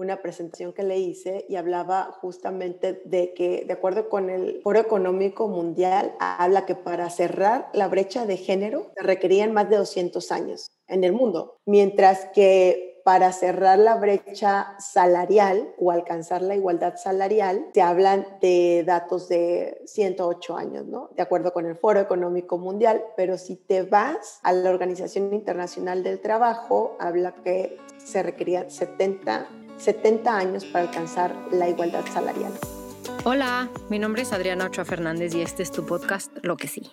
una presentación que le hice y hablaba justamente de que, de acuerdo con el Foro Económico Mundial, habla que para cerrar la brecha de género se requerían más de 200 años en el mundo, mientras que para cerrar la brecha salarial o alcanzar la igualdad salarial, se hablan de datos de 108 años, ¿no? De acuerdo con el Foro Económico Mundial, pero si te vas a la Organización Internacional del Trabajo, habla que se requerían 70, 70 años para alcanzar la igualdad salarial. Hola, mi nombre es Adriana Ochoa Fernández y este es tu podcast Lo que sí.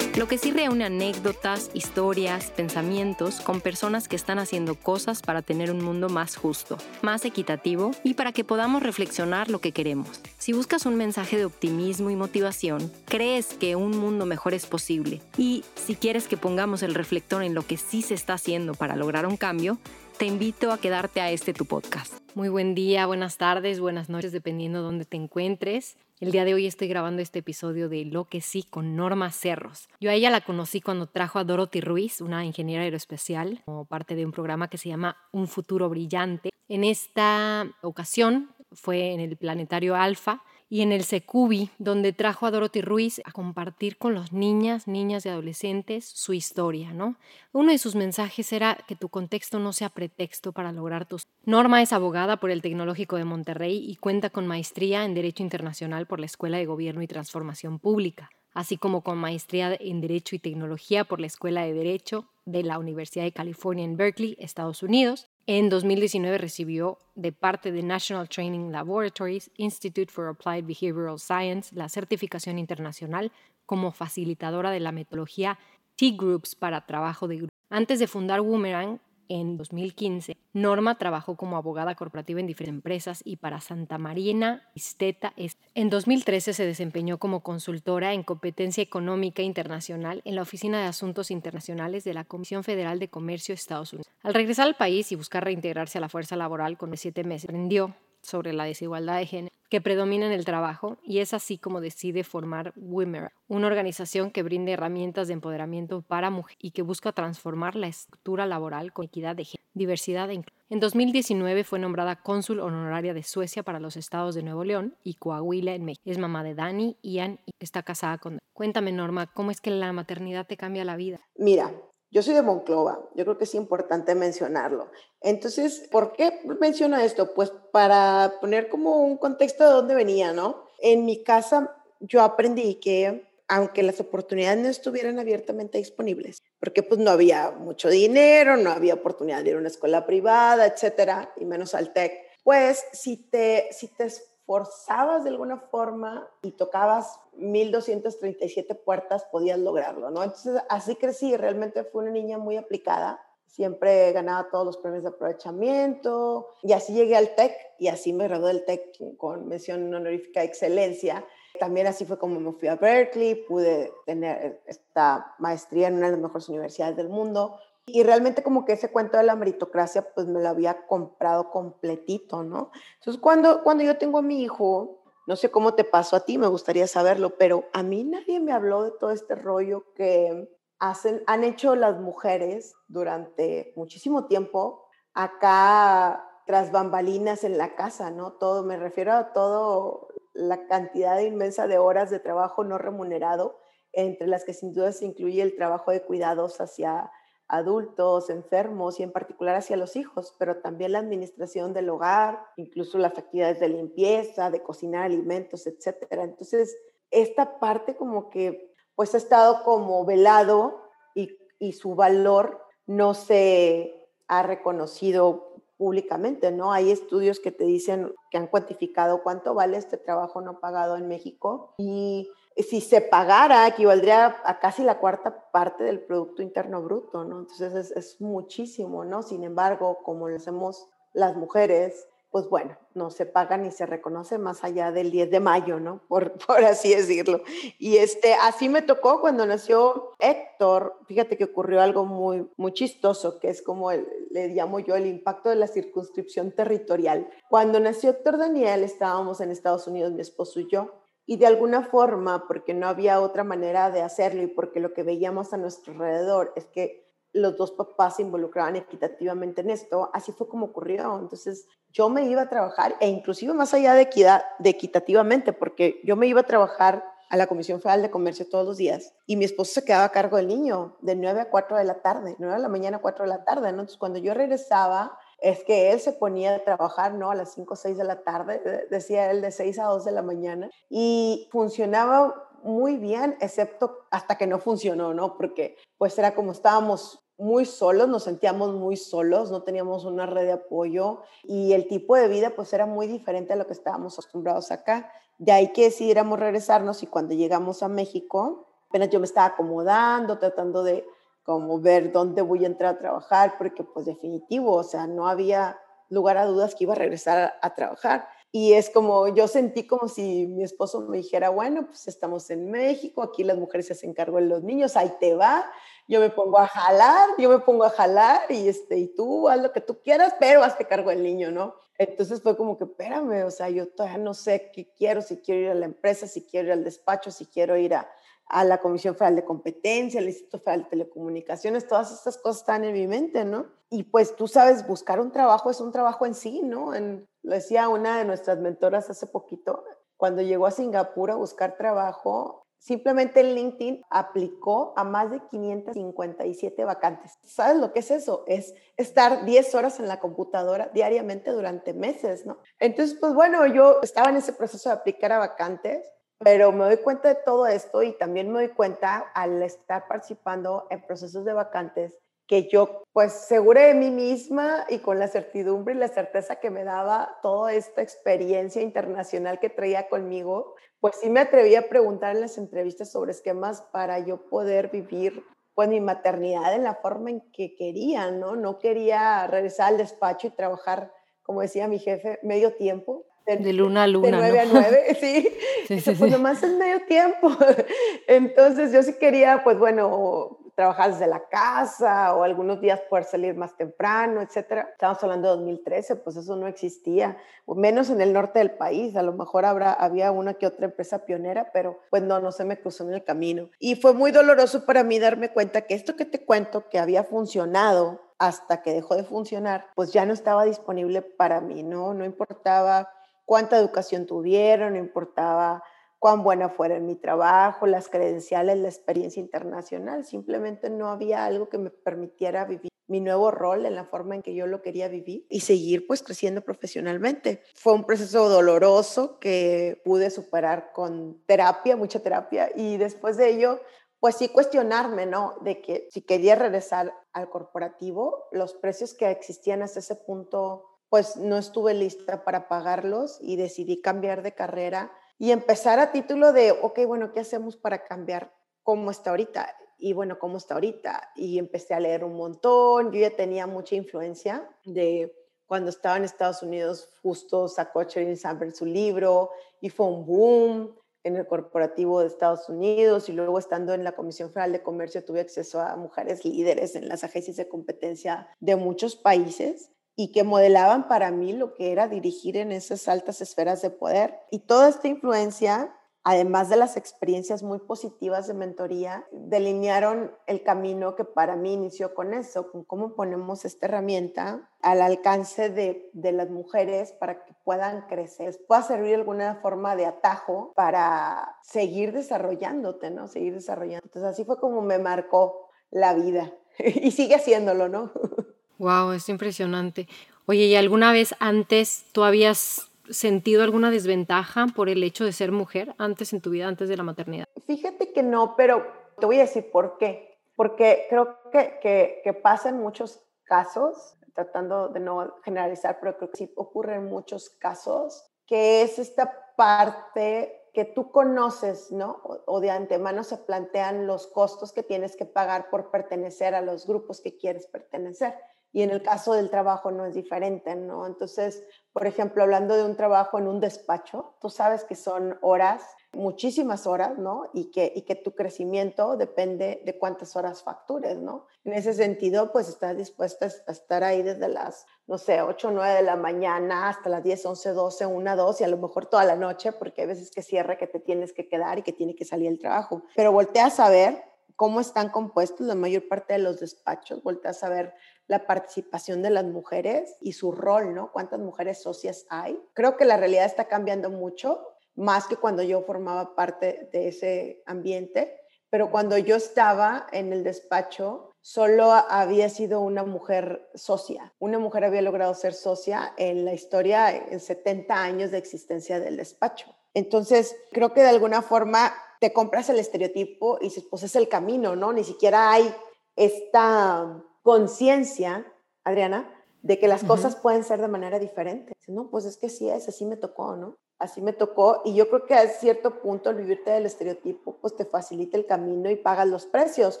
Lo que sí reúne anécdotas, historias, pensamientos con personas que están haciendo cosas para tener un mundo más justo, más equitativo y para que podamos reflexionar lo que queremos. Si buscas un mensaje de optimismo y motivación, crees que un mundo mejor es posible y si quieres que pongamos el reflector en lo que sí se está haciendo para lograr un cambio, te invito a quedarte a este tu podcast. Muy buen día, buenas tardes, buenas noches, dependiendo de dónde te encuentres. El día de hoy estoy grabando este episodio de Lo que sí con Norma Cerros. Yo a ella la conocí cuando trajo a Dorothy Ruiz, una ingeniera aeroespacial, como parte de un programa que se llama Un futuro brillante. En esta ocasión fue en el planetario Alfa y en el Secubi, donde trajo a Dorothy Ruiz a compartir con los niñas, niñas y adolescentes su historia, ¿no? Uno de sus mensajes era que tu contexto no sea pretexto para lograr tus... Norma es abogada por el Tecnológico de Monterrey y cuenta con maestría en Derecho Internacional por la Escuela de Gobierno y Transformación Pública, así como con maestría en Derecho y Tecnología por la Escuela de Derecho de la Universidad de California en Berkeley, Estados Unidos, en 2019 recibió de parte de National Training Laboratories Institute for Applied Behavioral Science la certificación internacional como facilitadora de la metodología T-Groups para trabajo de grupo. Antes de fundar Boomerang, en 2015, Norma trabajó como abogada corporativa en diferentes empresas y para Santa Marina Isteta. En 2013 se desempeñó como consultora en competencia económica internacional en la Oficina de Asuntos Internacionales de la Comisión Federal de Comercio de Estados Unidos. Al regresar al país y buscar reintegrarse a la fuerza laboral con siete meses, aprendió sobre la desigualdad de género que predomina en el trabajo y es así como decide formar Wimmer, una organización que brinde herramientas de empoderamiento para mujeres y que busca transformar la estructura laboral con equidad de género, diversidad e inclusión. En 2019 fue nombrada cónsul honoraria de Suecia para los estados de Nuevo León y Coahuila en México. Es mamá de Dani, Ian y está casada con... Cuéntame, Norma, ¿cómo es que la maternidad te cambia la vida? Mira, yo soy de Monclova, yo creo que es importante mencionarlo. Entonces, ¿por qué menciono esto? Pues para poner como un contexto de dónde venía, ¿no? En mi casa yo aprendí que aunque las oportunidades no estuvieran abiertamente disponibles, porque pues no había mucho dinero, no había oportunidad de ir a una escuela privada, etcétera, y menos al TEC, pues si te, si te forzabas de alguna forma y tocabas 1237 puertas, podías lograrlo, ¿no? Entonces, así crecí, realmente fui una niña muy aplicada, siempre ganaba todos los premios de aprovechamiento y así llegué al TEC y así me gradué del TEC con mención honorífica de excelencia. También así fue como me fui a Berkeley, pude tener esta maestría en una de las mejores universidades del mundo. Y realmente como que ese cuento de la meritocracia, pues me lo había comprado completito, ¿no? Entonces, cuando, cuando yo tengo a mi hijo, no sé cómo te pasó a ti, me gustaría saberlo, pero a mí nadie me habló de todo este rollo que hacen, han hecho las mujeres durante muchísimo tiempo acá tras bambalinas en la casa, ¿no? Todo, me refiero a todo la cantidad inmensa de horas de trabajo no remunerado, entre las que sin duda se incluye el trabajo de cuidados hacia adultos, enfermos y en particular hacia los hijos, pero también la administración del hogar, incluso las actividades de limpieza, de cocinar alimentos, etcétera. Entonces, esta parte como que pues ha estado como velado y, y su valor no se ha reconocido públicamente, ¿no? Hay estudios que te dicen que han cuantificado cuánto vale este trabajo no pagado en México y si se pagara, equivaldría a casi la cuarta parte del Producto Interno Bruto, ¿no? Entonces es, muchísimo, ¿no? Sin embargo, como lo hacemos las mujeres, pues bueno, no se paga ni se reconoce más allá del 10 de mayo, ¿no? Por, por así decirlo. Y este, así me tocó cuando nació Héctor, fíjate que ocurrió algo muy, muy chistoso, que es como le llamo yo el impacto de la circunscripción territorial. Cuando nació Héctor Daniel, estábamos en Estados Unidos, mi esposo y yo, Y de alguna forma, porque no había otra manera de hacerlo y porque lo que veíamos a nuestro alrededor es que los dos papás se involucraban equitativamente en esto, así fue como ocurrió. Entonces yo me iba a trabajar, e inclusive más allá de, equidad, de equitativamente, porque yo me iba a trabajar a la Comisión Federal de Comercio todos los días y mi esposo se quedaba a cargo del niño de 9 a 4 de la tarde, 9 de la mañana a 4 de la tarde. Entonces cuando yo regresaba, es que él se ponía a trabajar, ¿no? A las 5 o 6 de la tarde, decía él, de 6 a 2 de la mañana, y funcionaba muy bien, excepto hasta que no funcionó, ¿no? Porque pues era como estábamos muy solos, nos sentíamos muy solos, no teníamos una red de apoyo y el tipo de vida pues era muy diferente a lo que estábamos acostumbrados acá. De ahí que decidiéramos regresarnos y cuando llegamos a México, apenas yo me estaba acomodando, tratando de como ver dónde voy a entrar a trabajar, porque pues definitivo, o sea, no había lugar a dudas que iba a regresar a, trabajar. Y es como, yo sentí como si mi esposo me dijera, bueno, pues estamos en México, aquí las mujeres se hacen cargo de los niños, ahí te va, yo me pongo a jalar, yo me pongo a jalar y, este, y tú haz lo que tú quieras, pero hazte cargo del niño, ¿no? Entonces fue como que, espérame, o sea, yo todavía no sé qué quiero, si quiero ir a la empresa, si quiero ir al despacho, si quiero ir a, a la Comisión Federal de Competencia, al Instituto Federal de Telecomunicaciones, todas estas cosas están en mi mente, ¿no? Y pues tú sabes, buscar un trabajo es un trabajo en sí, ¿no? En, lo decía una de nuestras mentoras hace poquito, cuando llegó a Singapur a buscar trabajo, simplemente en LinkedIn aplicó a más de 557 vacantes. ¿Sabes lo que es eso? Es estar 10 horas en la computadora diariamente durante meses, ¿no? Entonces, pues bueno, yo estaba en ese proceso de aplicar a vacantes pero me doy cuenta de todo esto y también me doy cuenta al estar participando en procesos de vacantes que yo pues segura de mí misma y con la certidumbre y la certeza que me daba toda esta experiencia internacional que traía conmigo, pues sí me atreví a preguntar en las entrevistas sobre esquemas para yo poder vivir pues mi maternidad en la forma en que quería, ¿no? No quería regresar al despacho y trabajar, como decía mi jefe, medio tiempo, de, luna a luna. De 9 a 9, sí. sí, sí pues nomás es medio tiempo. Entonces yo sí quería, pues bueno, trabajar desde la casa o algunos días poder salir más temprano, etcétera. Estamos hablando de 2013, pues eso no existía, menos en el norte del país. A lo mejor habrá, había una que otra empresa pionera, pero pues no, no se me cruzó en el camino. Y fue muy doloroso para mí darme cuenta que esto que te cuento, que había funcionado hasta que dejó de funcionar, pues ya no estaba disponible para mí, ¿no? No importaba cuánta educación tuvieron, no importaba cuán buena fuera mi trabajo, las credenciales, la experiencia internacional, simplemente no había algo que me permitiera vivir mi nuevo rol en la forma en que yo lo quería vivir y seguir pues creciendo profesionalmente. Fue un proceso doloroso que pude superar con terapia, mucha terapia y después de ello pues sí cuestionarme, ¿no? De que si quería regresar al corporativo, los precios que existían hasta ese punto pues no estuve lista para pagarlos y decidí cambiar de carrera y empezar a título de, ok, bueno, ¿qué hacemos para cambiar cómo está ahorita? Y bueno, ¿cómo está ahorita? Y empecé a leer un montón, yo ya tenía mucha influencia de cuando estaba en Estados Unidos, justo sacó Sheryl Sandberg su libro y fue un boom en el corporativo de Estados Unidos y luego estando en la Comisión Federal de Comercio tuve acceso a mujeres líderes en las agencias de competencia de muchos países y que modelaban para mí lo que era dirigir en esas altas esferas de poder. Y toda esta influencia, además de las experiencias muy positivas de mentoría, delinearon el camino que para mí inició con eso, con cómo ponemos esta herramienta al alcance de, de las mujeres para que puedan crecer, pueda servir alguna forma de atajo para seguir desarrollándote, ¿no? Seguir desarrollando. Entonces así fue como me marcó la vida y sigue haciéndolo, ¿no? Wow, es impresionante. Oye, ¿y alguna vez antes tú habías sentido alguna desventaja por el hecho de ser mujer antes en tu vida, antes de la maternidad? Fíjate que no, pero te voy a decir por qué. Porque creo que, que, que pasa en muchos casos, tratando de no generalizar, pero creo que sí ocurre en muchos casos, que es esta parte que tú conoces, ¿no? O, de antemano se plantean los costos que tienes que pagar por pertenecer a los grupos que quieres pertenecer y en el caso del trabajo no es diferente, ¿no? Entonces, por ejemplo, hablando de un trabajo en un despacho, tú sabes que son horas muchísimas horas, ¿no? Y que, y que tu crecimiento depende de cuántas horas factures, ¿no? En ese sentido, pues estás dispuesta a estar ahí desde las, no sé, 8 o 9 de la mañana hasta las 10, 11, 12, 1, 2 y a lo mejor toda la noche, porque hay veces que cierra que te tienes que quedar y que tiene que salir el trabajo. Pero volteas a ver cómo están compuestos la mayor parte de los despachos, volteas a ver la participación de las mujeres y su rol, ¿no? ¿Cuántas mujeres socias hay? Creo que la realidad está cambiando mucho más que cuando yo formaba parte de ese ambiente, pero cuando yo estaba en el despacho, solo había sido una mujer socia. Una mujer había logrado ser socia en la historia, en 70 años de existencia del despacho. Entonces, creo que de alguna forma te compras el estereotipo y dices, pues es el camino, ¿no? Ni siquiera hay esta conciencia, Adriana, de que las cosas pueden ser de manera diferente. No, pues es que sí es, así me tocó, ¿no? Así me tocó y yo creo que a cierto punto el vivirte del estereotipo pues te facilita el camino y pagas los precios,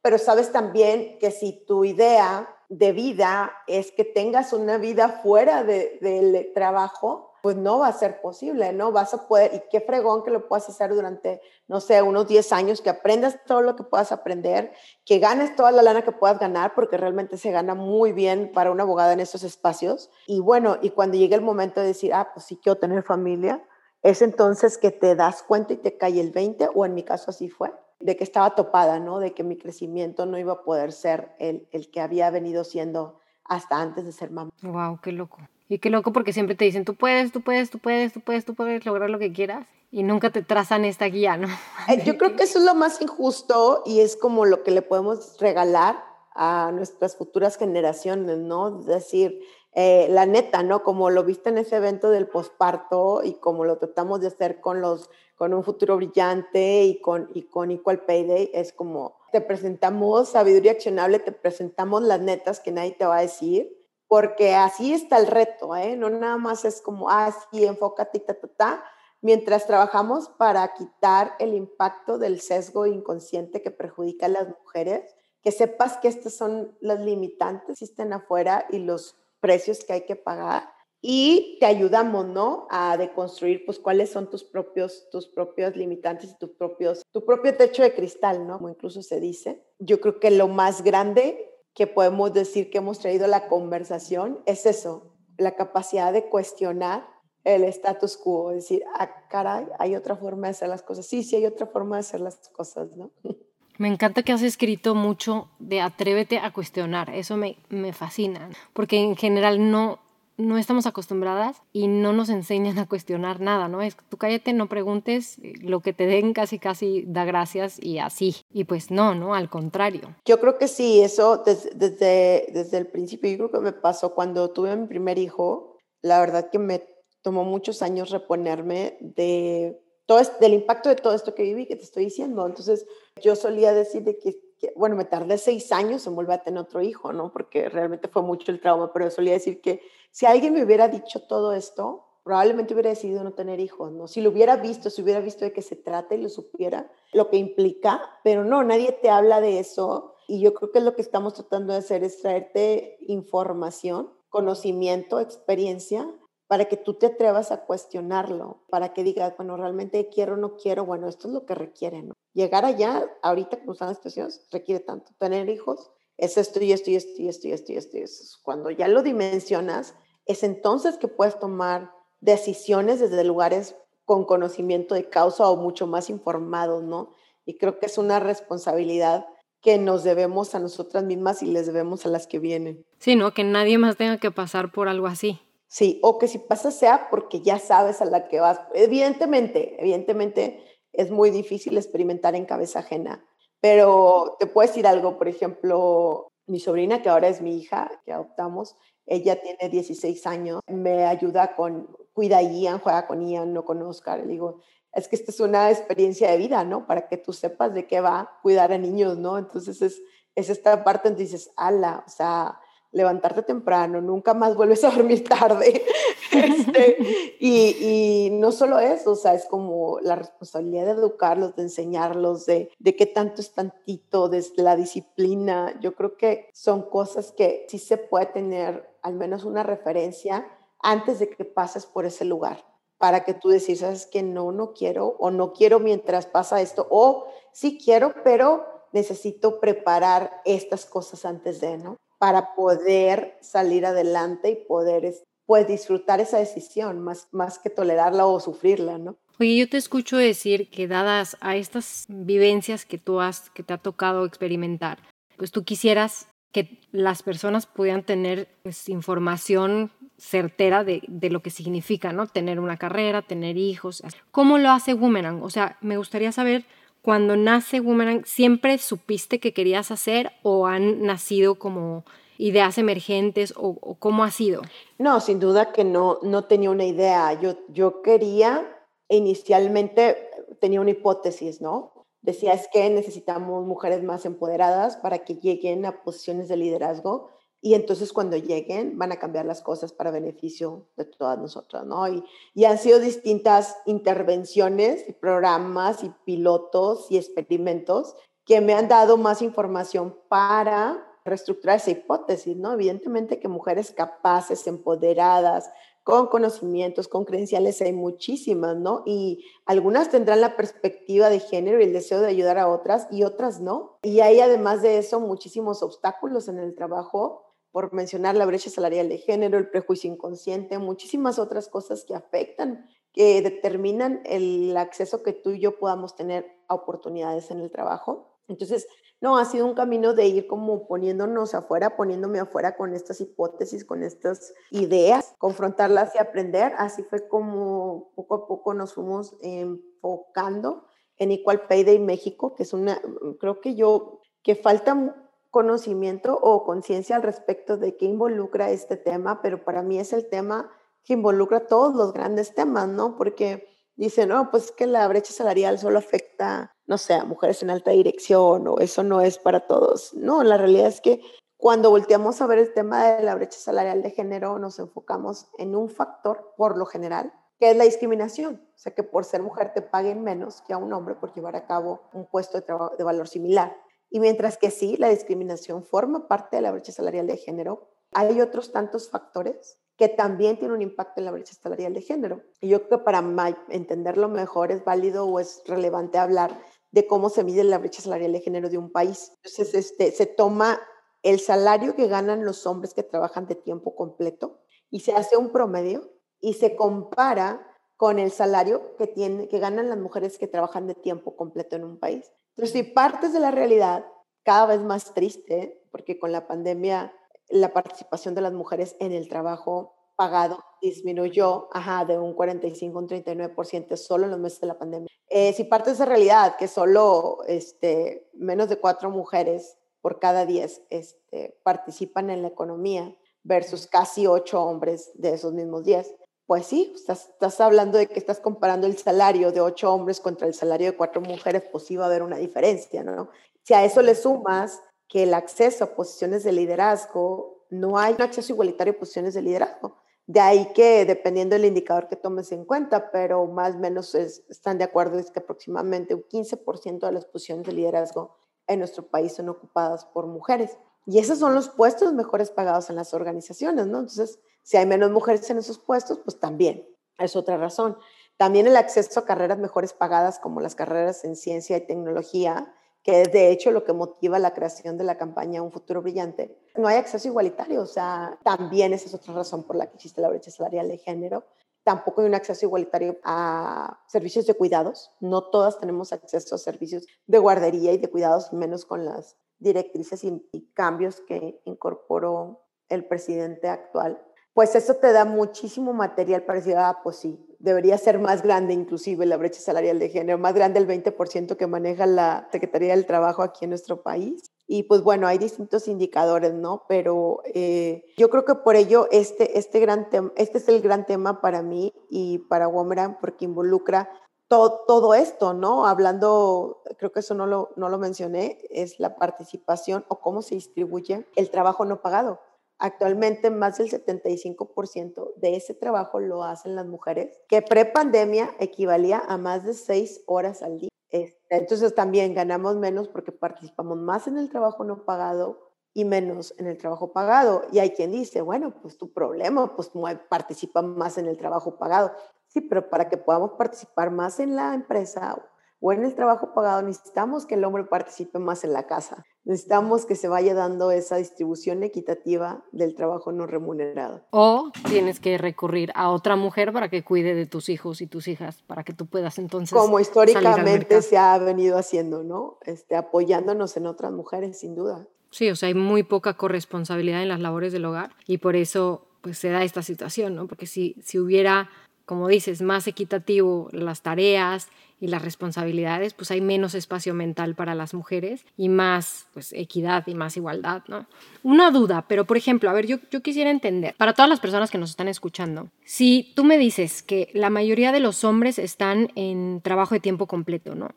pero sabes también que si tu idea de vida es que tengas una vida fuera del trabajo, pues no va a ser posible, ¿no? Vas a poder, y qué fregón que lo puedas hacer durante, no sé, unos 10 años, que aprendas todo lo que puedas aprender, que ganes toda la lana que puedas ganar, porque realmente se gana muy bien para una abogada en esos espacios. Y bueno, y cuando llegue el momento de decir, ah, pues sí quiero tener familia, es entonces que te das cuenta y te cae el 20, o en mi caso así fue, de que estaba topada, ¿no? De que mi crecimiento no iba a poder ser el, el que había venido siendo hasta antes de ser mamá. Wow, qué loco. Y qué loco porque siempre te dicen, tú puedes, tú puedes, tú puedes, tú puedes, tú puedes lograr lo que quieras y nunca te trazan esta guía, ¿no? Yo creo que eso es lo más injusto y es como lo que le podemos regalar a nuestras futuras generaciones, ¿no? Es decir, eh, la neta, ¿no? Como lo viste en ese evento del posparto y como lo tratamos de hacer con los con un futuro brillante y con, y con Equal Payday, es como te presentamos sabiduría accionable, te presentamos las netas que nadie te va a decir porque así está el reto, ¿eh? No nada más es como, ah, sí, enfócate, ta, ta, ta, mientras trabajamos para quitar el impacto del sesgo inconsciente que perjudica a las mujeres, que sepas que estas son las limitantes que existen afuera y los precios que hay que pagar y te ayudamos, ¿no? A deconstruir, pues, cuáles son tus propios, tus propios limitantes y tus propios, tu propio techo de cristal, ¿no? Como incluso se dice. Yo creo que lo más grande que podemos decir que hemos traído la conversación es eso, la capacidad de cuestionar el status quo, decir, ah, caray, hay otra forma de hacer las cosas. Sí, sí, hay otra forma de hacer las cosas, ¿no? Me encanta que has escrito mucho de atrévete a cuestionar, eso me, me fascina, porque en general no, no estamos acostumbradas y no nos enseñan a cuestionar nada, ¿no? Es tú cállate, no preguntes, lo que te den casi casi da gracias y así. Y pues no, ¿no? Al contrario. Yo creo que sí, eso desde, desde, desde el principio, yo creo que me pasó cuando tuve mi primer hijo, la verdad que me tomó muchos años reponerme de todo del impacto de todo esto que viví, que te estoy diciendo. Entonces, yo solía decir de que bueno, me tardé seis años en volver a tener otro hijo, ¿no? Porque realmente fue mucho el trauma, pero solía decir que si alguien me hubiera dicho todo esto, probablemente hubiera decidido no tener hijos, ¿no? Si lo hubiera visto, si hubiera visto de qué se trata y lo supiera, lo que implica, pero no, nadie te habla de eso y yo creo que lo que estamos tratando de hacer es traerte información, conocimiento, experiencia para que tú te atrevas a cuestionarlo, para que digas, bueno, realmente quiero o no quiero, bueno, esto es lo que requiere, ¿no? Llegar allá, ahorita como están las situaciones, requiere tanto. Tener hijos es esto y esto y esto y esto y esto y esto. Y esto. Cuando ya lo dimensionas, es entonces que puedes tomar decisiones desde lugares con conocimiento de causa o mucho más informados, ¿no? Y creo que es una responsabilidad que nos debemos a nosotras mismas y les debemos a las que vienen. Sí, ¿no? Que nadie más tenga que pasar por algo así. Sí, o que si pasa sea porque ya sabes a la que vas. Evidentemente, evidentemente es muy difícil experimentar en cabeza ajena, pero te puedo decir algo, por ejemplo, mi sobrina, que ahora es mi hija, que adoptamos, ella tiene 16 años, me ayuda con, cuida a Ian, juega con Ian, no con Oscar. Le digo, es que esta es una experiencia de vida, ¿no? Para que tú sepas de qué va cuidar a niños, ¿no? Entonces es, es esta parte donde dices, ala, o sea, levantarte temprano, nunca más vuelves a dormir tarde. Este, y, no solo eso, o sea, es como la responsabilidad de educarlos, de enseñarlos, de, de qué tanto es tantito, de la disciplina. Yo creo que son cosas que sí se puede tener al menos una referencia antes de que pases por ese lugar para que tú decís, sabes que no, no quiero o no quiero mientras pasa esto o sí quiero, pero necesito preparar estas cosas antes de, ¿no? Para poder salir adelante y poder pues disfrutar esa decisión más, más que tolerarla o sufrirla, ¿no? Oye, yo te escucho decir que dadas a estas vivencias que tú has, que te ha tocado experimentar, pues tú quisieras que las personas pudieran tener pues, información certera de, de, lo que significa, ¿no? Tener una carrera, tener hijos. ¿Cómo lo hace Womenan? O sea, me gustaría saber, cuando nace Womenan, ¿siempre supiste que querías hacer o han nacido como ideas emergentes o, cómo ha sido? No, sin duda que no, no tenía una idea. Yo, yo quería, inicialmente tenía una hipótesis, ¿no? Decía, es que necesitamos mujeres más empoderadas para que lleguen a posiciones de liderazgo y entonces cuando lleguen van a cambiar las cosas para beneficio de todas nosotras, ¿no? Y, y han sido distintas intervenciones y programas y pilotos y experimentos que me han dado más información para reestructurar esa hipótesis, ¿no? Evidentemente que mujeres capaces, empoderadas, con conocimientos, con credenciales, hay muchísimas, ¿no? Y algunas tendrán la perspectiva de género y el deseo de ayudar a otras y otras no. Y hay además de eso muchísimos obstáculos en el trabajo, por mencionar la brecha salarial de género, el prejuicio inconsciente, muchísimas otras cosas que afectan, que determinan el acceso que tú y yo podamos tener a oportunidades en el trabajo. Entonces, no, ha sido un camino de ir como poniéndonos afuera, poniéndome afuera con estas hipótesis, con estas ideas, confrontarlas y aprender. Así fue como poco a poco nos fuimos enfocando en Equal Pay Day México, que es una, creo que yo, que falta conocimiento o conciencia al respecto de qué involucra este tema, pero para mí es el tema que involucra todos los grandes temas, ¿no? Porque dice, no, pues que la brecha salarial solo afecta, no sé, a mujeres en alta dirección o eso no es para todos. No, la realidad es que cuando volteamos a ver el tema de la brecha salarial de género, nos enfocamos en un factor, por lo general, que es la discriminación. O sea, que por ser mujer te paguen menos que a un hombre por llevar a cabo un puesto de, trabajo, de valor similar. Y mientras que sí, la discriminación forma parte de la brecha salarial de género, hay otros tantos factores que también tiene un impacto en la brecha salarial de género. Y yo creo que para entenderlo mejor es válido o es relevante hablar de cómo se mide la brecha salarial de género de un país. Entonces, este, se toma el salario que ganan los hombres que trabajan de tiempo completo y se hace un promedio y se compara con el salario que, tiene, que ganan las mujeres que trabajan de tiempo completo en un país. Entonces, si partes de la realidad, cada vez más triste, porque con la pandemia la participación de las mujeres en el trabajo pagado disminuyó ajá, de un 45 a un 39% solo en los meses de la pandemia. Eh, si parte de esa realidad, que solo este, menos de cuatro mujeres por cada diez este, participan en la economía versus casi ocho hombres de esos mismos diez, pues sí, estás, estás hablando de que estás comparando el salario de ocho hombres contra el salario de cuatro mujeres, pues sí va a haber una diferencia, ¿no? Si a eso le sumas que el acceso a posiciones de liderazgo, no hay un acceso igualitario a posiciones de liderazgo. De ahí que, dependiendo del indicador que tomes en cuenta, pero más o menos están de acuerdo, es que aproximadamente un 15% de las posiciones de liderazgo en nuestro país son ocupadas por mujeres. Y esos son los puestos mejores pagados en las organizaciones, ¿no? Entonces, si hay menos mujeres en esos puestos, pues también es otra razón. También el acceso a carreras mejores pagadas como las carreras en ciencia y tecnología que es de hecho lo que motiva la creación de la campaña Un futuro brillante. No hay acceso igualitario, o sea, también esa es otra razón por la que existe la brecha salarial de género. Tampoco hay un acceso igualitario a servicios de cuidados. No todas tenemos acceso a servicios de guardería y de cuidados, menos con las directrices y, cambios que incorporó el presidente actual. Pues eso te da muchísimo material para decir, ah, pues sí, debería ser más grande inclusive la brecha salarial de género, más grande el 20% que maneja la Secretaría del Trabajo aquí en nuestro país. Y pues bueno, hay distintos indicadores, ¿no? Pero eh, yo creo que por ello este, este, gran este es el gran tema para mí y para Womeran porque involucra todo, todo esto, ¿no? Hablando, creo que eso no lo, no lo mencioné, es la participación o cómo se distribuye el trabajo no pagado. Actualmente más del 75% de ese trabajo lo hacen las mujeres, que pre-pandemia equivalía a más de seis horas al día. Este, entonces también ganamos menos porque participamos más en el trabajo no pagado y menos en el trabajo pagado. Y hay quien dice, bueno, pues tu problema, pues participa más en el trabajo pagado. Sí, pero para que podamos participar más en la empresa o en el trabajo pagado, necesitamos que el hombre participe más en la casa. Necesitamos que se vaya dando esa distribución equitativa del trabajo no remunerado. O tienes que recurrir a otra mujer para que cuide de tus hijos y tus hijas, para que tú puedas entonces. Como históricamente se ha venido haciendo, ¿no? Este, apoyándonos en otras mujeres, sin duda. Sí, o sea, hay muy poca corresponsabilidad en las labores del hogar y por eso pues se da esta situación, ¿no? Porque si, si hubiera, como dices, más equitativo las tareas y las responsabilidades, pues hay menos espacio mental para las mujeres y más pues, equidad y más igualdad, ¿no? Una duda, pero por ejemplo, a ver, yo, yo quisiera entender, para todas las personas que nos están escuchando, si tú me dices que la mayoría de los hombres están en trabajo de tiempo completo, ¿no?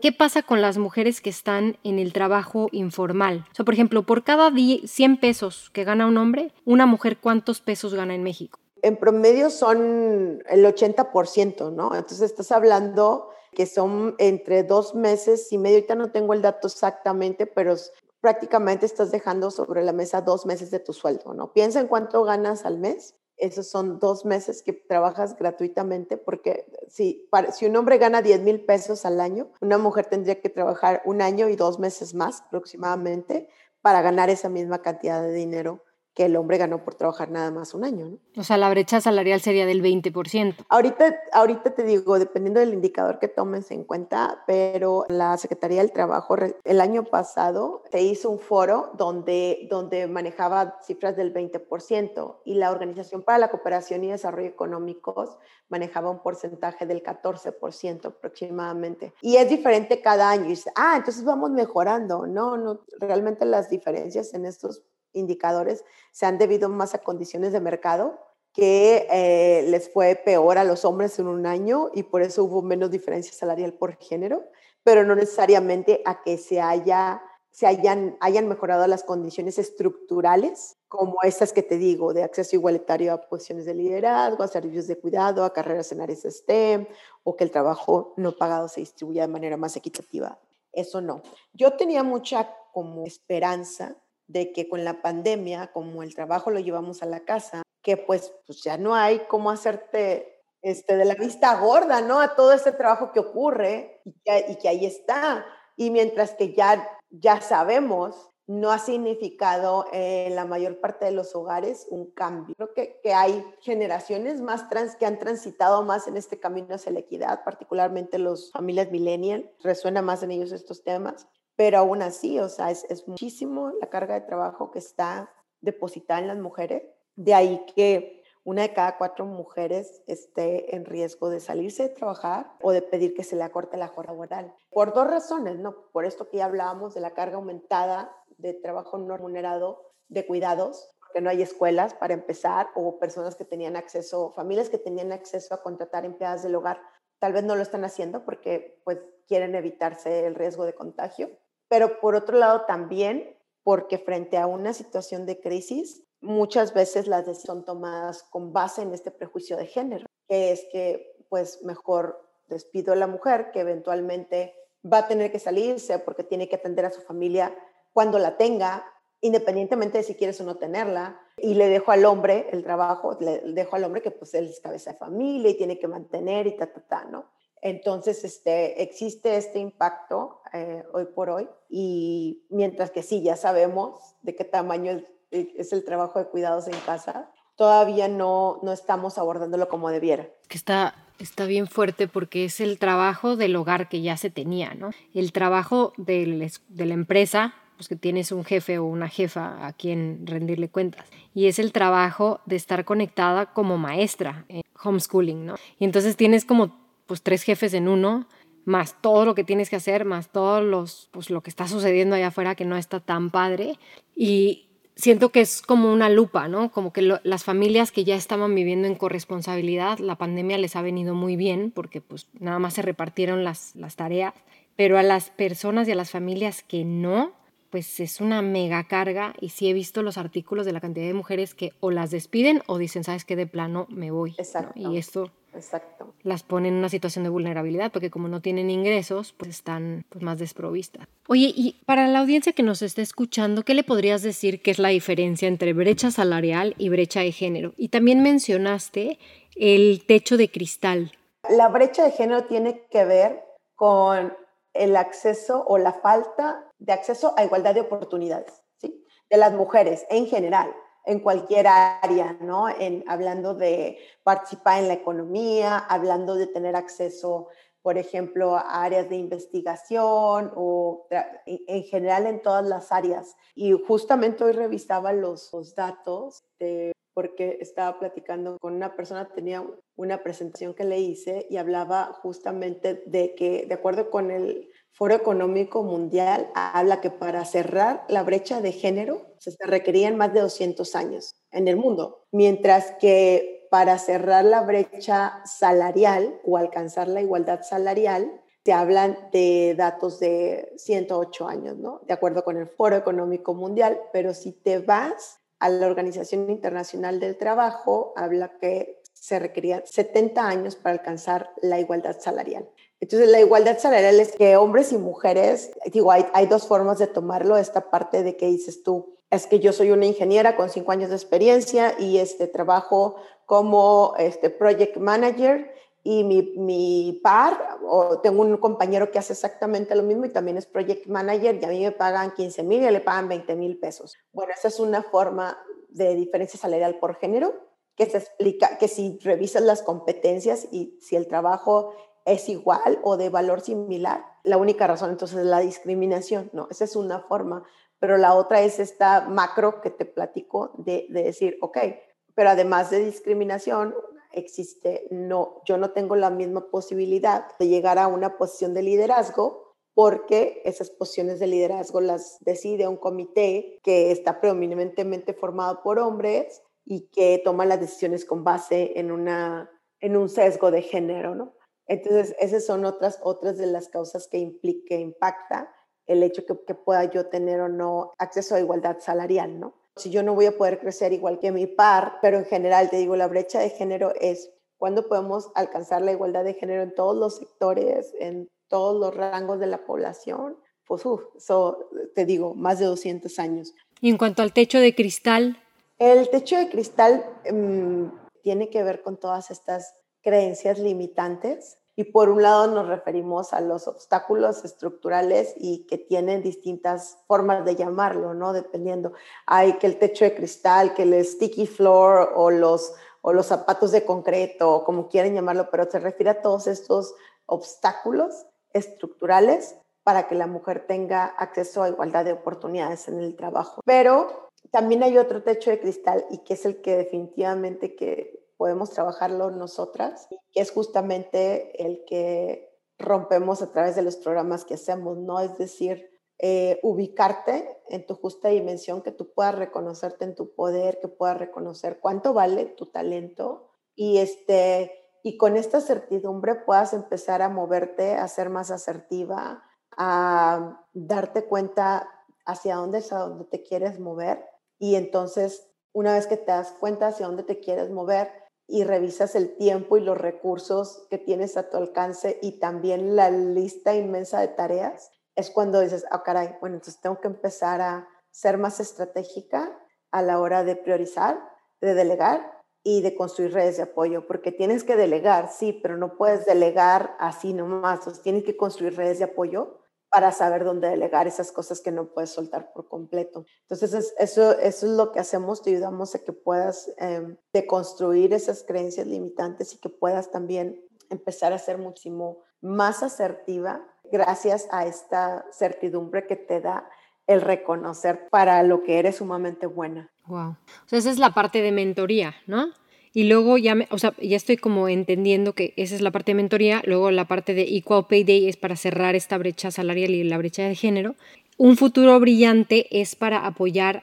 ¿Qué pasa con las mujeres que están en el trabajo informal? O sea, por ejemplo, por cada 100 pesos que gana un hombre, una mujer, ¿cuántos pesos gana en México? En promedio son el 80%, ¿no? Entonces estás hablando que son entre dos meses y medio, ahorita no tengo el dato exactamente, pero prácticamente estás dejando sobre la mesa dos meses de tu sueldo, ¿no? Piensa en cuánto ganas al mes. Esos son dos meses que trabajas gratuitamente porque si, si un hombre gana 10 mil pesos al año, una mujer tendría que trabajar un año y dos meses más aproximadamente para ganar esa misma cantidad de dinero que el hombre ganó por trabajar nada más un año. ¿no? O sea, la brecha salarial sería del 20%. Ahorita, ahorita te digo, dependiendo del indicador que tomes en cuenta, pero la Secretaría del Trabajo el año pasado se hizo un foro donde, donde manejaba cifras del 20% y la Organización para la Cooperación y Desarrollo Económicos manejaba un porcentaje del 14% aproximadamente. Y es diferente cada año. Y dice, ah, entonces vamos mejorando. No, no, realmente las diferencias en estos indicadores se han debido más a condiciones de mercado que eh, les fue peor a los hombres en un año y por eso hubo menos diferencia salarial por género, pero no necesariamente a que se, haya, se hayan, hayan mejorado las condiciones estructurales, como estas que te digo, de acceso igualitario a posiciones de liderazgo, a servicios de cuidado, a carreras en áreas STEM, o que el trabajo no pagado se distribuya de manera más equitativa. Eso no. Yo tenía mucha como esperanza de que con la pandemia, como el trabajo lo llevamos a la casa, que pues, pues ya no hay cómo hacerte este, de la vista gorda, ¿no? A todo ese trabajo que ocurre y que, ahí está. Y mientras que ya, ya sabemos, no ha significado en la mayor parte de los hogares un cambio. Creo que, que hay generaciones más trans que han transitado más en este camino hacia la equidad, particularmente los familias millennial, resuena más en ellos estos temas pero aún así, o sea, es, muchísimo la carga de trabajo que está depositada en las mujeres. De ahí que una de cada cuatro mujeres esté en riesgo de salirse de trabajar o de pedir que se le acorte la jornada laboral. Por dos razones, ¿no? Por esto que ya hablábamos de la carga aumentada de trabajo no remunerado de cuidados, porque no hay escuelas para empezar, o personas que tenían acceso, familias que tenían acceso a contratar empleadas del hogar, tal vez no lo están haciendo porque pues quieren evitarse el riesgo de contagio pero por otro lado también porque frente a una situación de crisis, muchas veces las decisiones son tomadas con base en este prejuicio de género, que es que pues mejor despido a la mujer que eventualmente va a tener que salirse porque tiene que atender a su familia cuando la tenga, independientemente de si quieres o no tenerla, y le dejo al hombre el trabajo, le dejo al hombre que pues él es cabeza de familia y tiene que mantener y ta, ta, ta, ¿no? Entonces, este, existe este impacto eh, hoy por hoy y mientras que sí, ya sabemos de qué tamaño es, el trabajo de cuidados en casa, todavía no, no estamos abordándolo como debiera. Que está, está bien fuerte porque es el trabajo del hogar que ya se tenía, ¿no? El trabajo de, de la empresa, pues que tienes un jefe o una jefa a quien rendirle cuentas. Y es el trabajo de estar conectada como maestra en homeschooling, ¿no? Y entonces tienes como pues tres jefes en uno, más todo lo que tienes que hacer, más todo los, pues, lo que está sucediendo allá afuera que no está tan padre. Y siento que es como una lupa, ¿no? Como que las familias que ya estaban viviendo en corresponsabilidad, la pandemia les ha venido muy bien porque pues nada más se repartieron las, las tareas, pero a las personas y a las familias que no, pues es una mega carga y sí he visto los artículos de la cantidad de mujeres que o las despiden o dicen, sabes qué, de plano me voy. Exacto. Y esto exacto. las pone en una situación de vulnerabilidad, porque como no tienen ingresos, pues están pues, más desprovistas. Oye, y para la audiencia que nos está escuchando, ¿qué le podrías decir que es la diferencia entre brecha salarial y brecha de género? Y también mencionaste el techo de cristal. La brecha de género tiene que ver con el acceso o la falta de acceso a igualdad de oportunidades, ¿sí? De las mujeres en general, en cualquier área, ¿no? En, hablando de participar en la economía, hablando de tener acceso, por ejemplo, áreas de investigación o en general en todas las áreas. Y justamente hoy revisaba los, datos porque estaba platicando con una persona, tenía una presentación que le hice y hablaba justamente de que, de acuerdo con el Foro Económico Mundial, habla que para cerrar la brecha de género se requerían más de 200 años en el mundo, mientras que para cerrar la brecha salarial o alcanzar la igualdad salarial, se hablan de datos de 108 años, ¿no? De acuerdo con el Foro Económico Mundial, pero si te vas a la Organización Internacional del Trabajo habla que se requerían 70 años para alcanzar la igualdad salarial. Entonces, la igualdad salarial es que hombres y mujeres, digo, hay, hay dos formas de tomarlo, esta parte de que dices tú, es que yo soy una ingeniera con cinco años de experiencia y este trabajo como este project manager y mi, mi, par, o tengo un compañero que hace exactamente lo mismo y también es project manager y a mí me pagan 15 mil y le pagan 20 mil pesos. Bueno, esa es una forma de diferencia salarial por género que se explica que si revisas las competencias y si el trabajo es igual o de valor similar, la única razón entonces es la discriminación, ¿no? Esa es una forma, pero la otra es esta macro que te platico de, de decir, ok, pero además de discriminación, existe, no, yo no tengo la misma posibilidad de llegar a una posición de liderazgo porque esas posiciones de liderazgo las decide un comité que está predominantemente formado por hombres y que toma las decisiones con base en, una, en un sesgo de género, ¿no? Entonces, esas son otras, otras de las causas que, implica, que impacta el hecho que, que pueda yo tener o no acceso a igualdad salarial, ¿no? Si yo no voy a poder crecer igual que mi par, pero en general te digo, la brecha de género es cuando podemos alcanzar la igualdad de género en todos los sectores, en todos los rangos de la población. Pues, eso te digo, más de 200 años. Y en cuanto al techo de cristal. El techo de cristal mm, tiene que ver con todas estas creencias limitantes y por un lado nos referimos a los obstáculos estructurales y que tienen distintas formas de llamarlo, ¿no? Dependiendo. Hay que el techo de cristal, que el sticky floor o los, o los zapatos de concreto, o como quieren llamarlo, pero se refiere a todos estos obstáculos estructurales para que la mujer tenga acceso a igualdad de oportunidades en el trabajo. Pero también hay otro techo de cristal y que es el que definitivamente que podemos trabajarlo nosotras, que es justamente el que rompemos a través de los programas que hacemos, ¿no? Es decir, eh, ubicarte en tu justa dimensión, que tú puedas reconocerte en tu poder, que puedas reconocer cuánto vale tu talento y, este, y con esta certidumbre puedas empezar a moverte, a ser más asertiva, a darte cuenta hacia dónde es a dónde te quieres mover y entonces una vez que te das cuenta hacia dónde te quieres mover, y revisas el tiempo y los recursos que tienes a tu alcance y también la lista inmensa de tareas, es cuando dices, ah, caray, bueno, entonces tengo que empezar a ser más estratégica a la hora de priorizar, de delegar y de construir redes de apoyo, porque tienes que delegar, sí, pero no puedes delegar así nomás, tienes que construir redes de apoyo para saber dónde delegar esas cosas que no puedes soltar por completo. Entonces, eso, eso es lo que hacemos, te ayudamos a que puedas eh, deconstruir esas creencias limitantes y que puedas también empezar a ser muchísimo más asertiva gracias a esta certidumbre que te da el reconocer para lo que eres sumamente buena. Wow. O sea, esa es la parte de mentoría, ¿no? Y luego ya, me, o sea, ya estoy como entendiendo que esa es la parte de mentoría, luego la parte de Equal Pay Day es para cerrar esta brecha salarial y la brecha de género. Un futuro brillante es para apoyar,